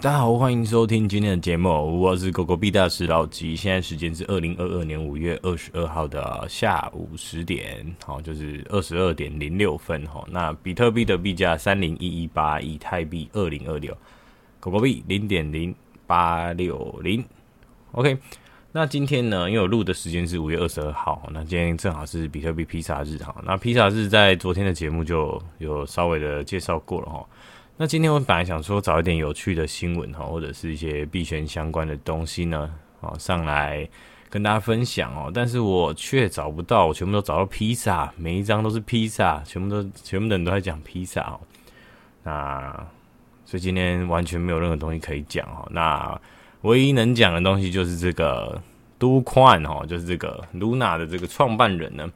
大家好，欢迎收听今天的节目，我是狗狗币大师老吉。现在时间是二零二二年五月二十二号的下午十点，好，就是二十二点零六分哈。那比特币的币价三零一一八，以太币二零二六，狗狗币零点零八六零。OK，那今天呢，因为我录的时间是五月二十二号，那今天正好是比特币披萨日哈。那披萨日在昨天的节目就有稍微的介绍过了哈。那今天我本来想说找一点有趣的新闻哈，或者是一些币圈相关的东西呢，哦，上来跟大家分享哦，但是我却找不到，我全部都找到披萨，每一张都是披萨，全部都全部的人都在讲披萨哦。那所以今天完全没有任何东西可以讲哦。那唯一能讲的东西就是这个 Do Kwon 哦，就是这个 Luna 的这个创办人呢，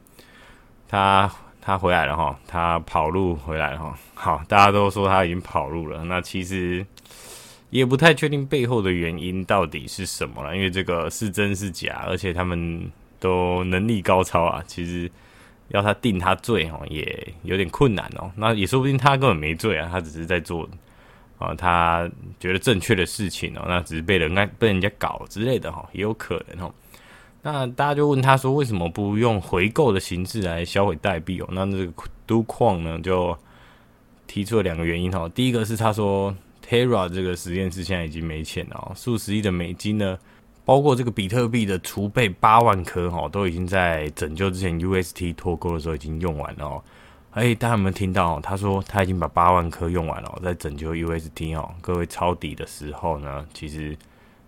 他。他回来了哈，他跑路回来了哈。好，大家都说他已经跑路了，那其实也不太确定背后的原因到底是什么了，因为这个是真是假，而且他们都能力高超啊，其实要他定他罪哦，也有点困难哦。那也说不定他根本没罪啊，他只是在做啊他觉得正确的事情哦，那只是被人家被人家搞之类的哈，也有可能哦。那大家就问他说，为什么不用回购的形式来销毁代币哦？那这个 Do Kwon 呢，就提出了两个原因哦。第一个是他说，Terra 这个实验室现在已经没钱了哦，数十亿的美金呢，包括这个比特币的储备八万颗哦，都已经在拯救之前 UST 脱钩的时候已经用完了哦。哎，大家有没有听到？他说他已经把八万颗用完了，在拯救 UST 哦。各位抄底的时候呢，其实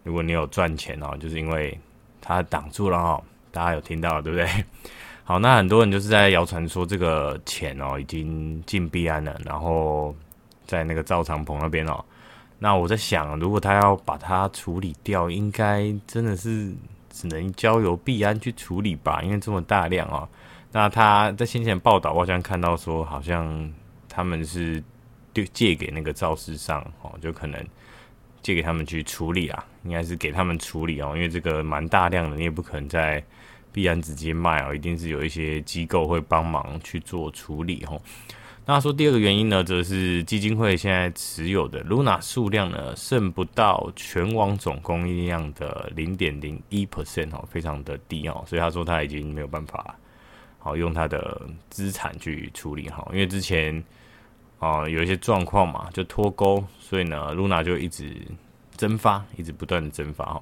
如果你有赚钱哦，就是因为。他挡住了哈，大家有听到对不对？好，那很多人就是在谣传说这个钱哦已经进币安了，然后在那个赵长鹏那边哦。那我在想，如果他要把它处理掉，应该真的是只能交由币安去处理吧？因为这么大量哦。那他在先前报道，我好像看到说，好像他们是借给那个造市商哦，就可能。借给他们去处理啊，应该是给他们处理哦，因为这个蛮大量的，你也不可能在必然直接卖哦，一定是有一些机构会帮忙去做处理哦。那说第二个原因呢，则是基金会现在持有的 Luna 数量呢，剩不到全网总供应量的零点零一 percent 哦，非常的低哦，所以他说他已经没有办法好用他的资产去处理好，因为之前。哦、有一些状况嘛，就脱钩，所以呢，Luna 就一直蒸发，一直不断的蒸发哦。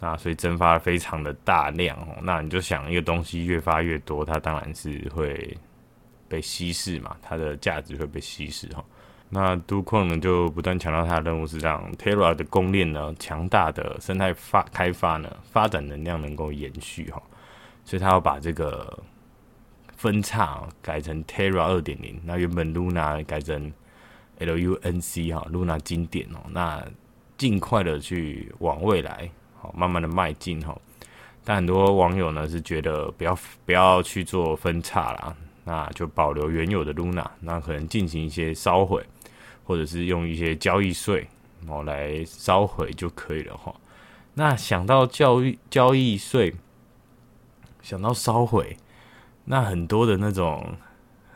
那所以蒸发非常的大量哦。那你就想，一个东西越发越多，它当然是会被稀释嘛，它的价值会被稀释哈。那杜矿呢，就不断强调它的任务是让 Terra 的公链呢，强大的生态发开发呢，发展能量能够延续哈。所以他要把这个。分叉改成 Terra 二点零，那原本 Luna 改成 LUNC 哈，Luna 经典哦，那尽快的去往未来好，慢慢的迈进哈。但很多网友呢是觉得不要不要去做分叉啦，那就保留原有的 Luna，那可能进行一些烧毁，或者是用一些交易税哦来烧毁就可以了哈。那想到交易交易税，想到烧毁。那很多的那种，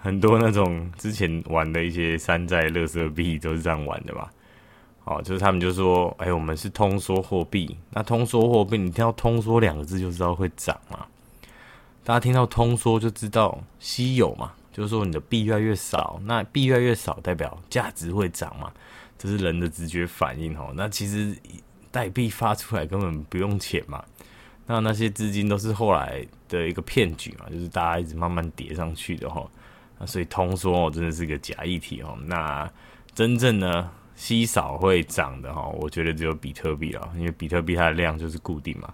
很多那种之前玩的一些山寨乐色币都是这样玩的吧？哦，就是他们就说，哎，我们是通缩货币。那通缩货币，你听到“通缩”两个字就知道会涨嘛？大家听到“通缩”就知道稀有嘛？就是说你的币越来越少，那币越来越少代表价值会涨嘛？这是人的直觉反应哦。那其实代币发出来根本不用钱嘛。那那些资金都是后来的一个骗局嘛，就是大家一直慢慢叠上去的哈。那所以通缩哦，真的是个假议题哦。那真正呢稀少会涨的哈，我觉得只有比特币了，因为比特币它的量就是固定嘛，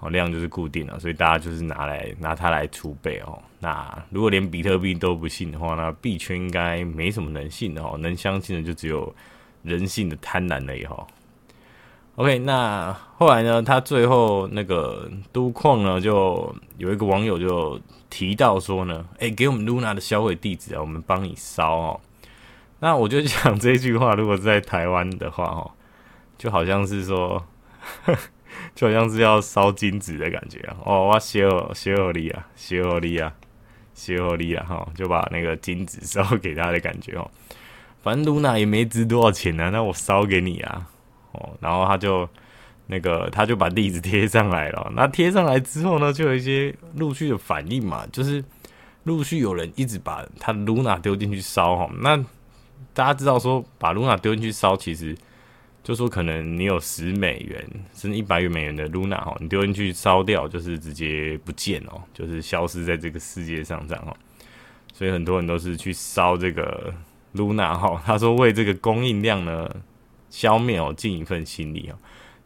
哦量就是固定了，所以大家就是拿来拿它来储备哦。那如果连比特币都不信的话，那币圈应该没什么能信的哦，能相信的就只有人性的贪婪了以后。OK，那后来呢？他最后那个都矿呢，就有一个网友就提到说呢，哎、给我们 Luna 的销毁地址啊，我们帮你烧哦。那我就想这句话，如果在台湾的话哦，就好像是说，就好像是要烧金子的感觉啊。哦，我谢我谢我利啊，谢我利啊，谢我利啊，哈，就把那个金子烧给他的感觉哦。反正 Luna 也没值多少钱呢、啊，那我烧给你啊。哦，然后他就那个他就把地址贴上来了。那贴上来之后呢，就有一些陆续的反应嘛，就是陆续有人一直把他的 Luna 丢进去烧哈。那大家知道说把 Luna 丢进去烧，其实就说可能你有十美元甚至一百美元的 Luna 哈，你丢进去烧掉，就是直接不见哦，就是消失在这个世界上这样哦。所以很多人都是去烧这个 Luna 哈，他说为这个供应量呢消灭哦尽一份心力哦。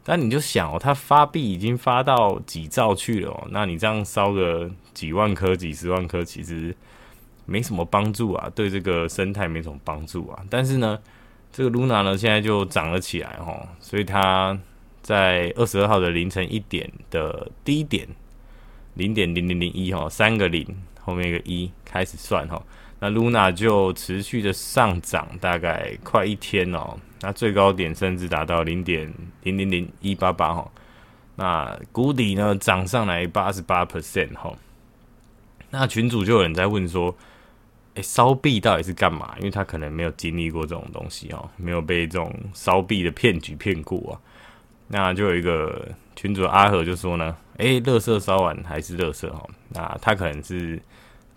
但你就想哦，它发币已经发到几兆去了哦，那你这样烧个几万颗、几十万颗，其实没什么帮助啊，对这个生态没什么帮助啊。但是呢，这个 Luna 呢现在就涨了起来哈，所以它在二十二号的凌晨一点的低点零点零零零一哈，三个零。后面一个一开始算哈，那 Luna 就持续的上涨，大概快一天哦。那最高点甚至达到零点零零零一八八哈。那谷底呢涨上来八十八 percent 哈。那群主就有人在问说，哎，烧币到底是干嘛？因为他可能没有经历过这种东西哦，没有被这种烧币的骗局骗过啊。那就有一个群主阿和就说呢，哎，垃圾烧完还是乐色哈。那他可能是。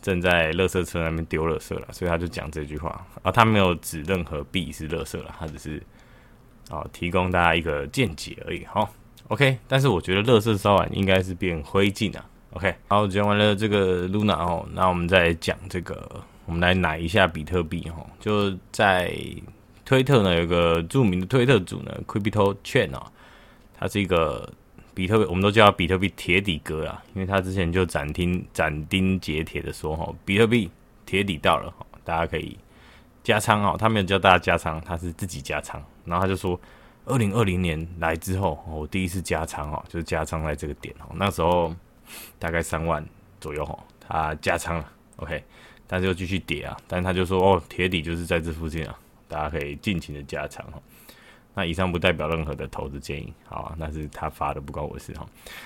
正在垃圾车那边丢垃圾了，所以他就讲这句话啊，他没有指任何币是垃圾了，他只是啊提供大家一个见解而已。好，OK，但是我觉得垃圾烧完应该是变灰烬了。OK，好，讲完了这个 Luna 哦，那我们再讲这个，我们来奶一下比特币哈，就在推特呢有个著名的推特主呢，Crypto Chain 哦，它是一个。比特币，我们都叫他比特币铁底哥啊，因为他之前就斩钉斩钉截铁的说哈，比特币铁底到了，大家可以加仓哦。他没有叫大家加仓，他是自己加仓。然后他就说，二零二零年来之后，我第一次加仓哦，就是加仓在这个点哦，那时候大概三万左右哈，他加仓了，OK，但是又继续跌啊，但他就说哦，铁底就是在这附近啊，大家可以尽情的加仓哈。那以上不代表任何的投资建议，好，那是他发的，不关我事哈。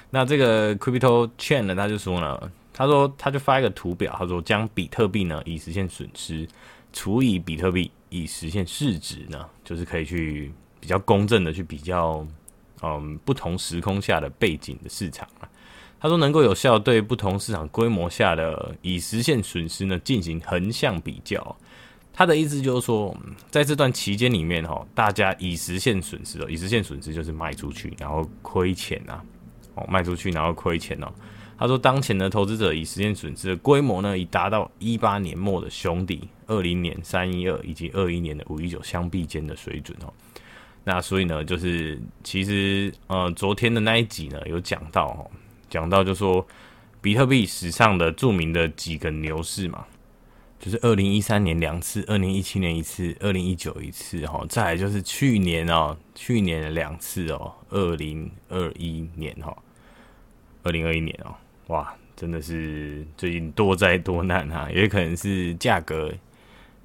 那这个 Crypto Chain 呢，他就说呢，他说他就发一个图表，他说将比特币呢以实现损失除以比特币以实现市值呢，就是可以去比较公正的去比较，嗯，不同时空下的背景的市场啊。他说能够有效对不同市场规模下的已实现损失呢进行横向比较。他的意思就是说，在这段期间里面，哈，大家已实现损失了，已实现损失就是卖出去然后亏钱呐，哦，卖出去然后亏钱哦。他说，当前的投资者已实现损失的规模呢，已达到一八年末的兄弟二零年三一二以及二一年的五一九相比间的水准哦。那所以呢，就是其实呃，昨天的那一集呢，有讲到哦，讲到就说比特币史上的著名的几个牛市嘛。就是二零一三年两次，二零一七年一次，二零一九一次，哈，再就是去年哦，去年两次哦，二零二一年哈，二零二一年哦，哇，真的是最近多灾多难哈，也可能是价格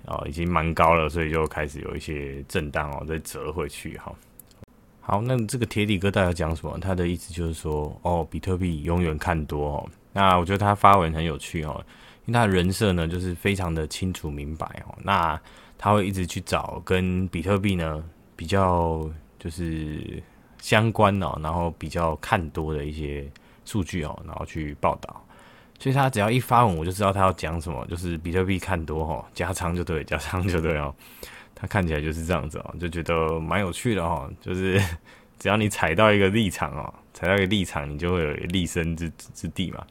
哦已经蛮高了，所以就开始有一些震荡哦，再折回去哈。好，那这个铁底哥到底讲什么？他的意思就是说，哦，比特币永远看多哦。那我觉得他发文很有趣哦。因为他的人设呢，就是非常的清楚明白哦。那他会一直去找跟比特币呢比较就是相关哦，然后比较看多的一些数据哦，然后去报道。所以他只要一发文，我就知道他要讲什么，就是比特币看多哦，加仓就对，加仓就对哦。他看起来就是这样子哦，就觉得蛮有趣的哦。就是 只要你踩到一个立场哦，踩到一个立场，你就会有立身之之地嘛。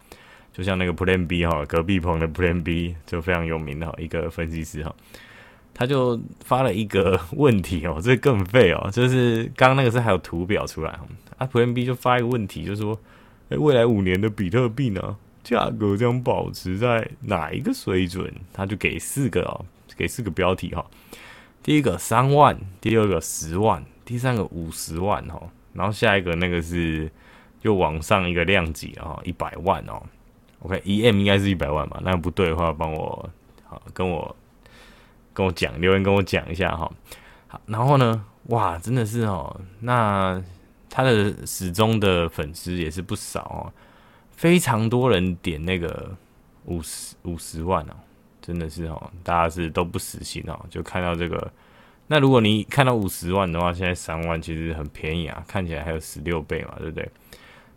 就像那个 Plan B 哈，隔壁棚的 Plan B 就非常有名的，一个分析师哈，他就发了一个问题哦，这更废哦，就是刚刚那个是还有图表出来啊，Plan B 就发一个问题，就说，哎，未来五年的比特币呢，价格将保持在哪一个水准？他就给四个哦，给四个标题哈，第一个三万，第二个十万，第三个五十万哈，然后下一个那个是又往上一个量级啊，一百万哦。OK，EM 应该是一百万嘛？那不对的话，帮我好跟我跟我讲，留言跟我讲一下哈。好，然后呢，哇，真的是哦，那他的始终的粉丝也是不少哦，非常多人点那个五十五十万哦，真的是哦，大家是都不死心哦，就看到这个那如果你看到五十万的话，现在三万其实很便宜啊，看起来还有十六倍嘛，对不对？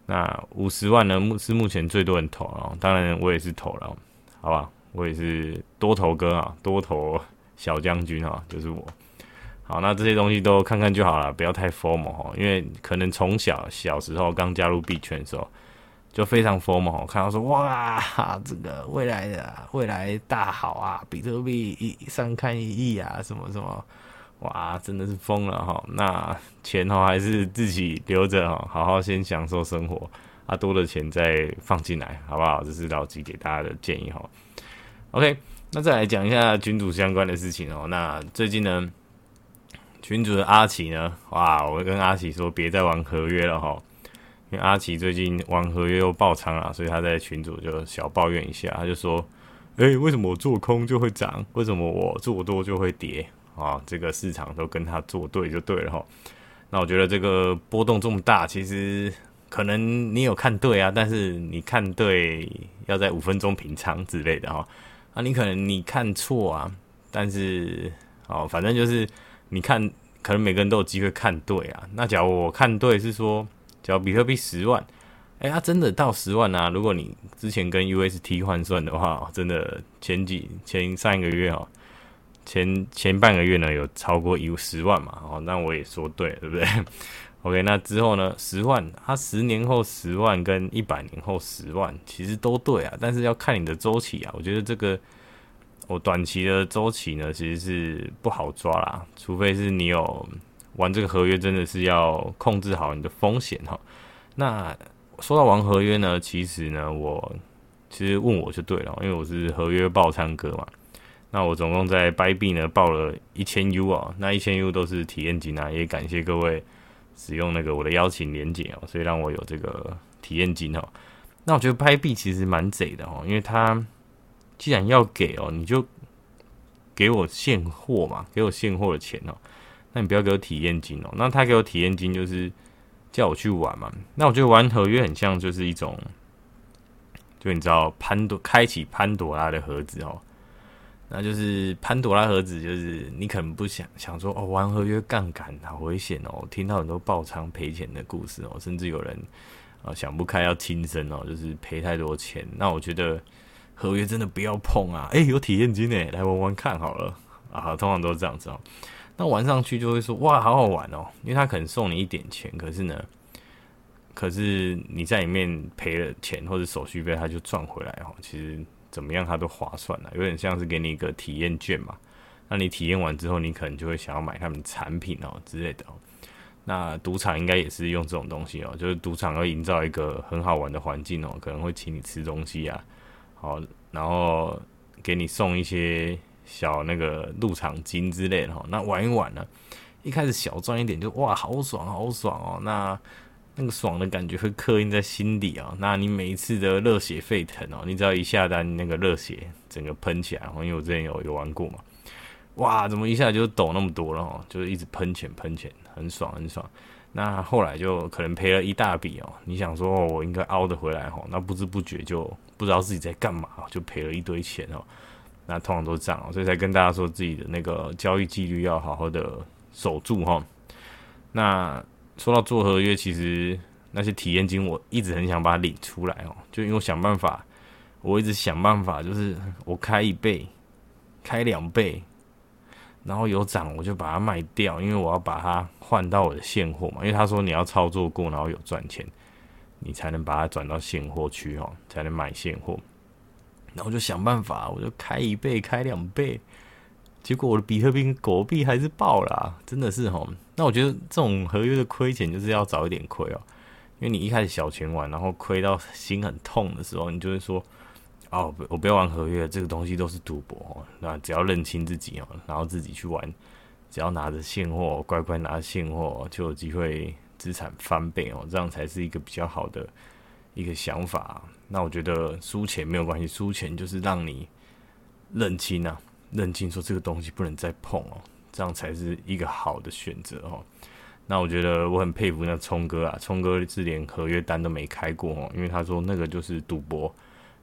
那五十万呢，目是目前最多人投了，当然我也是投了，好吧？我也是多头哥啊，多头小将军啊，就是我。好，那这些东西都看看就好了，不要太 formal 哈，因为可能从小小时候刚加入币圈的时候就非常 FOMO，看到说哇，这个未来的未来大好啊，比特币一上看一亿啊，什么什么，哇，真的是疯了哈。那钱哈还是自己留着哈，好好先享受生活，啊，多的钱再放进来，好不好？这是老吉给大家的建议哈。OK，那再来讲一下群主相关的事情哦。那最近呢？群主的阿奇呢？哇！我跟阿奇说，别再玩合约了哈，因为阿奇最近玩合约又爆仓了，所以他在群主就小抱怨一下，他就说：“哎、为什么我做空就会涨？为什么我做多就会跌？啊，这个市场都跟他作对就对了哈。”那我觉得这个波动这么大，其实可能你有看对啊，但是你看对要在五分钟平仓之类的哈。啊，你可能你看错啊，但是哦，反正就是。你看，可能每个人都有机会看对啊。那假如我看对是说，假如比特币十万，哎、它、啊、真的到十万啊！如果你之前跟 UST 换算的话，真的前几前上一个月哦，前前半个月呢有超过一十万嘛？哦，那我也说对，对不对？OK，那之后呢，十万，它十年后十万跟一百年后十万其实都对啊，但是要看你的周期啊。我觉得这个。我短期的周期呢，其实是不好抓啦，除非是你有玩这个合约，真的是要控制好你的风险哈。那说到玩合约呢，其实呢，我其实问我就对了，因为我是合约爆仓哥嘛。那我总共在 b y b 呢报了一千 U 啊，那一千 U 都是体验金啊，也感谢各位使用那个我的邀请连结哦，所以让我有这个体验金哦。那我觉得 b y b 其实蛮贼的哦，因为它。既然要给哦，你就给我现货嘛，给我现货的钱哦。那你不要给我体验金哦。那他给我体验金就是叫我去玩嘛。那我觉得玩合约很像就是一种，就你知道潘多开启潘多拉的盒子哦。那就是潘多拉盒子，就是你可能不想想说哦，玩合约杠杆好危险哦。听到很多爆仓赔钱的故事哦，甚至有人啊想不开要轻生哦，就是赔太多钱。那我觉得。合约真的不要碰啊！诶、有体验金诶，来玩玩看好了啊！通常都是这样子哦。那玩上去就会说哇，好好玩哦，因为他可能送你一点钱，可是呢，可是你在里面赔了钱或者手续费，他就赚回来哦。其实怎么样，它都划算了，有点像是给你一个体验券嘛。那你体验完之后，你可能就会想要买他们产品哦之类的哦。那赌场应该也是用这种东西哦，就是赌场要营造一个很好玩的环境哦，可能会请你吃东西啊。好，然后给你送一些小那个入场金之类的哈。那玩一玩呢，一开始小赚一点就哇，好爽好爽哦。那那个爽的感觉会刻印在心底啊。那你每一次的热血沸腾哦，你只要一下单，那个热血整个喷起来哦。因为我之前有有玩过嘛，哇，怎么一下就抖那么多了哦？就是一直喷钱喷钱，很爽很爽。那后来就可能赔了一大笔哦。你想说哦，我应该凹得回来哈？那不知不觉就。不知道自己在干嘛，就赔了一堆钱哦。那通常都是这样，所以才跟大家说自己的那个交易纪律要好好的守住哈。那说到做合约，其实那些体验金我一直很想把它领出来哦，就因为我想办法，我一直想办法，就是我开一倍、开两倍，然后有涨我就把它卖掉，因为我要把它换到我的现货嘛。因为他说你要操作过，然后有赚钱。你才能把它转到现货区哦，才能买现货。然后就想办法，我就开一倍、开两倍，结果我的比特币狗币还是爆了，真的是哦。那我觉得这种合约的亏钱就是要早一点亏哦，因为你一开始小钱玩，然后亏到心很痛的时候，你就会说：“哦，我不要玩合约，这个东西都是赌博哦。”那只要认清自己哦，然后自己去玩，只要拿着现货，乖乖拿现货，就有机会。资产翻倍哦，这样才是一个比较好的一个想法。那我觉得输钱没有关系，输钱就是让你认清啊，认清说这个东西不能再碰哦，这样才是一个好的选择哦。那我觉得我很佩服那聪哥啊，聪哥是连合约单都没开过哦，因为他说那个就是赌博，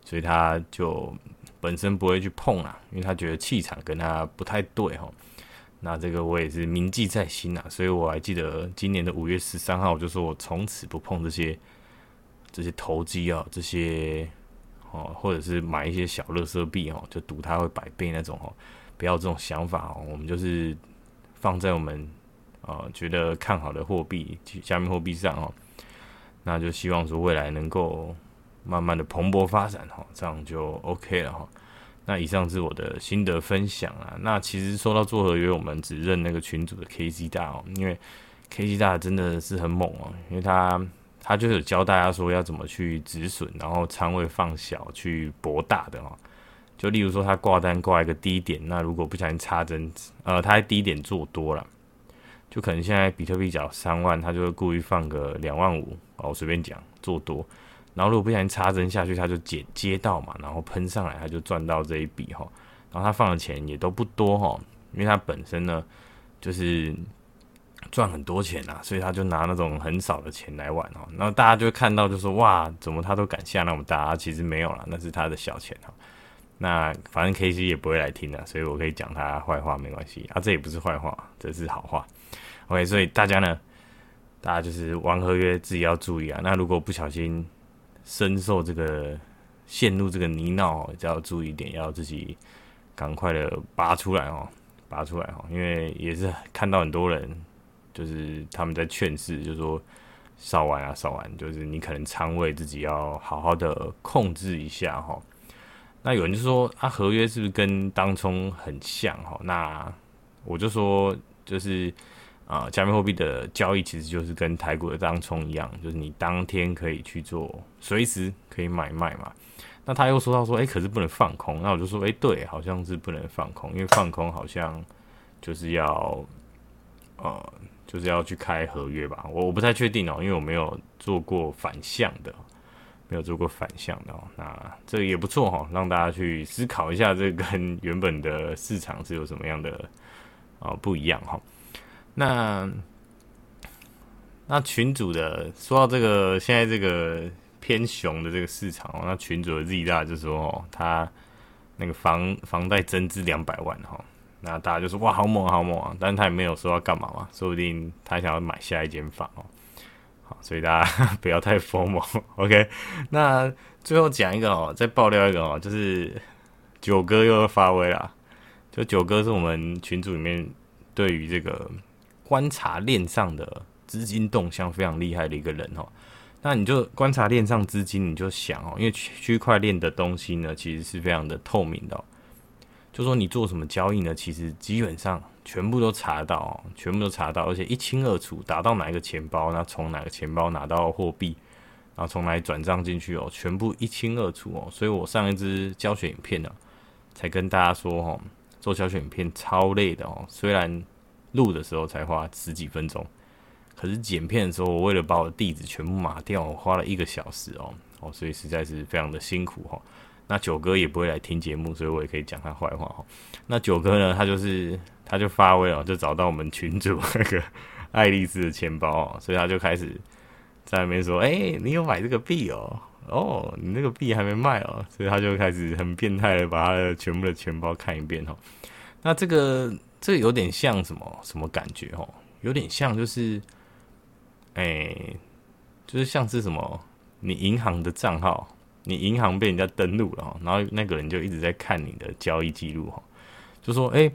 所以他就本身不会去碰啊，因为他觉得气场跟他不太对哈。那这个我也是铭记在心啊，所以我还记得今年的五月十三号，我就说我从此不碰这些这些投机啊，这些哦，或者是买一些小乐色币哦，就赌它会百倍那种哦，不要这种想法哦，我们就是放在我们呃觉得看好的货币加密货币上哦，那就希望说未来能够慢慢的蓬勃发展哈，这样就 OK 了哈。那以上是我的心得分享啊。那其实说到做合约，我们只认那个群主的 KC 大哦，因为 KC 大真的是很猛哦，因为他他就有教大家说要怎么去止损，然后仓位放小去博大的哦。就例如说他挂单挂一个低点，那如果不小心插针，呃，他在低点做多了，就可能现在比特币缴三万，他就会故意放个两万五哦，我随便讲做多。然后如果不小心插针下去，他就接接到嘛，然后喷上来，他就赚到这一笔哈。然后他放的钱也都不多哈，因为他本身呢就是赚很多钱啊，所以他就拿那种很少的钱来玩哦。然后大家就会看到就说哇，怎么他都敢下那么大？其实没有啦，那是他的小钱哈。那反正 KC 也不会来听的，所以我可以讲他坏话没关系啊，这也不是坏话，这是好话。OK，所以大家呢，大家就是玩合约自己要注意啊。那如果不小心，深受这个陷入这个泥淖，就要注意一点，要自己赶快的拔出来哦，拔出来哦，因为也是看到很多人，就是他们在劝示，就说少玩啊，少玩，就是你可能仓位自己要好好的控制一下哈。那有人就说啊，合约是不是跟当冲很像哈？那我就说就是。啊，加密货币的交易其实就是跟台股的当冲一样，就是你当天可以去做，随时可以买卖嘛。那他又说到说，哎、可是不能放空。那我就说，哎、对，好像是不能放空，因为放空好像就是要，呃，就是要去开合约吧。我我不太确定哦，因为我没有做过反向的，没有做过反向的哦。那这个也不错哈，让大家去思考一下，这跟 原本的市场是有什么样的啊不一样哈。那那群主的说到这个，现在这个偏熊的这个市场哦，那群主的 Z 大就说哦，他那个房房贷增资两百万哈，那大家就说哇，好猛好猛啊！但是他也没有说要干嘛嘛，说不定他想要买下一间房哦。所以大家 不要太 FOMO。OK，那最后讲一个哦，再爆料一个哦，就是九哥又要发威了。就九哥是我们群组里面对于这个。观察链上的资金动向非常厉害的一个人哦，那你就观察链上资金，你就想哦，因为区块链的东西呢，其实是非常的透明的，就说你做什么交易呢，其实基本上全部都查到，全部都查到，而且一清二楚，打到哪一个钱包，那从哪个钱包拿到货币，然后从哪里转账进去哦，全部一清二楚哦，所以我上一支教学影片呢，才跟大家说哦，做教学影片超累的哦，虽然。录的时候才花十几分钟，可是剪片的时候，我为了把我的地址全部码掉，我花了一个小时哦哦，所以实在是非常的辛苦哈。那九哥也不会来听节目，所以我也可以讲他坏话哈。那九哥呢，他就是他就发威哦，就找到我们群主那个爱丽丝的钱包哦，所以他就开始在那边说：“哎、你有买这个币哦？哦，你那个币还没卖哦。”所以他就开始很变态的把他的全部的钱包看一遍哈。那这个。这有点像什么什么感觉哦？有点像就是，哎、就是像是什么？你银行的账号，你银行被人家登录了哈，然后那个人就一直在看你的交易记录哈，就说：“哎、欸，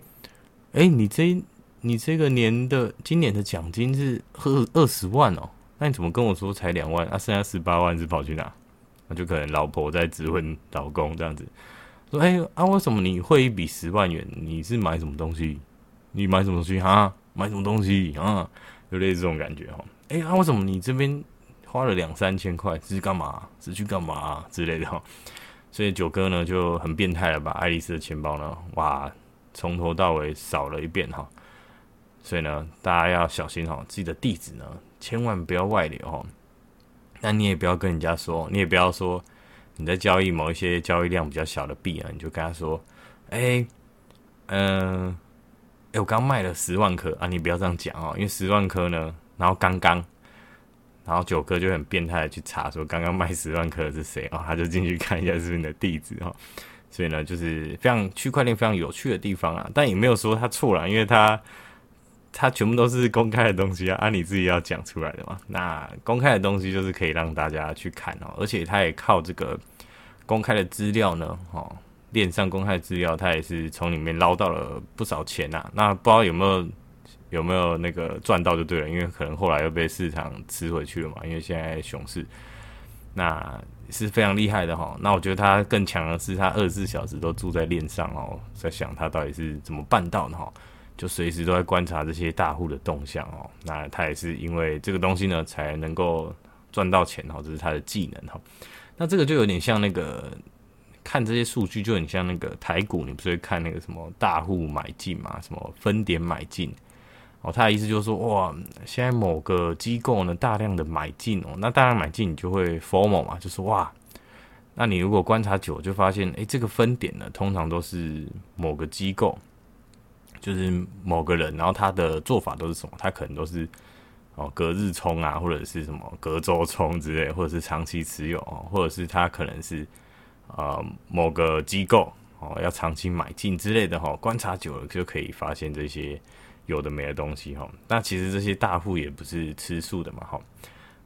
哎、你这你这个年的今年的奖金是二二十万哦，那你怎么跟我说才两万？啊，剩下十八万是跑去哪？那就可能老婆在质问老公这样子，说：哎、啊，为什么你汇一笔十万元？你是买什么东西？”你买什么东西啊？买什么东西啊？有类似这种感觉哈。哎、啊，为什么你这边花了两三千块是干嘛？是去干嘛之类的哈？所以九哥呢就很变态了，把爱丽丝的钱包呢，哇，从头到尾扫了一遍哈。所以呢，大家要小心哈，自己的地址呢千万不要外流哈。那你也不要跟人家说，你也不要说你在交易某一些交易量比较小的币啊，你就跟他说，哎、嗯、呃。欸、我刚卖了十万颗啊！你不要这样讲哦，因为十万颗呢，然后刚刚，然后九哥就很变态的去查说刚刚卖十万颗的是谁哦，他就进去看一下是不是你的地址哦，所以呢，就是非常区块链非常有趣的地方啊，但也没有说它错了，因为它它全部都是公开的东西啊，按、你自己要讲出来的嘛。那公开的东西就是可以让大家去看哦，而且他也靠这个公开的资料呢，哦，链上公开的资料，他也是从里面捞到了不少钱呐、啊。那不知道有没有有没有那个赚到就对了，因为可能后来又被市场吃回去了嘛，因为现在熊市。那是非常厉害的哈，那我觉得他更强的是他二十四小时都住在链上哦，在想他到底是怎么办到的哈，就随时都在观察这些大户的动向哦。那他也是因为这个东西呢，才能够赚到钱哈，这是他的技能哈。那这个就有点像那个看这些数据，就很像那个台股，你不是会看那个什么大户买进嘛，什么分点买进。哦，他的意思就是说，哇，现在某个机构呢大量的买进哦，那大量买进你就会 formal 嘛，就是哇，那你如果观察久，就发现，诶、这个分点呢，通常都是某个机构，就是某个人，然后他的做法都是什么？他可能都是哦隔日冲啊，或者是什么隔周冲之类，或者是长期持有，或者是他可能是呃某个机构哦要长期买进之类的哈，观察久了就可以发现这些。有的没的东西哈，那其实这些大户也不是吃素的嘛哈，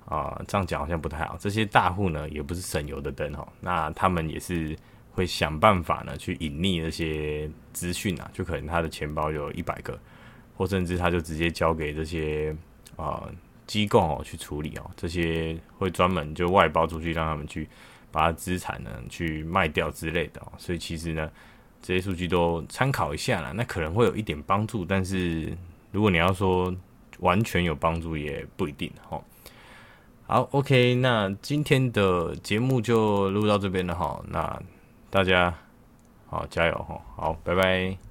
啊这样讲好像不太好。这些大户呢也不是省油的灯哈，那他们也是会想办法呢去隐匿那些资讯啊，就可能他的钱包有一百个，或甚至他就直接交给这些啊机构哦去处理哦，这些会专门就外包出去让他们去把资产呢去卖掉之类的哦，所以其实呢。这些数据都参考一下啦，那可能会有一点帮助，但是如果你要说完全有帮助，也不一定哈。好，OK，那今天的节目就录到这边了哈，那大家好加油哈，好，拜拜。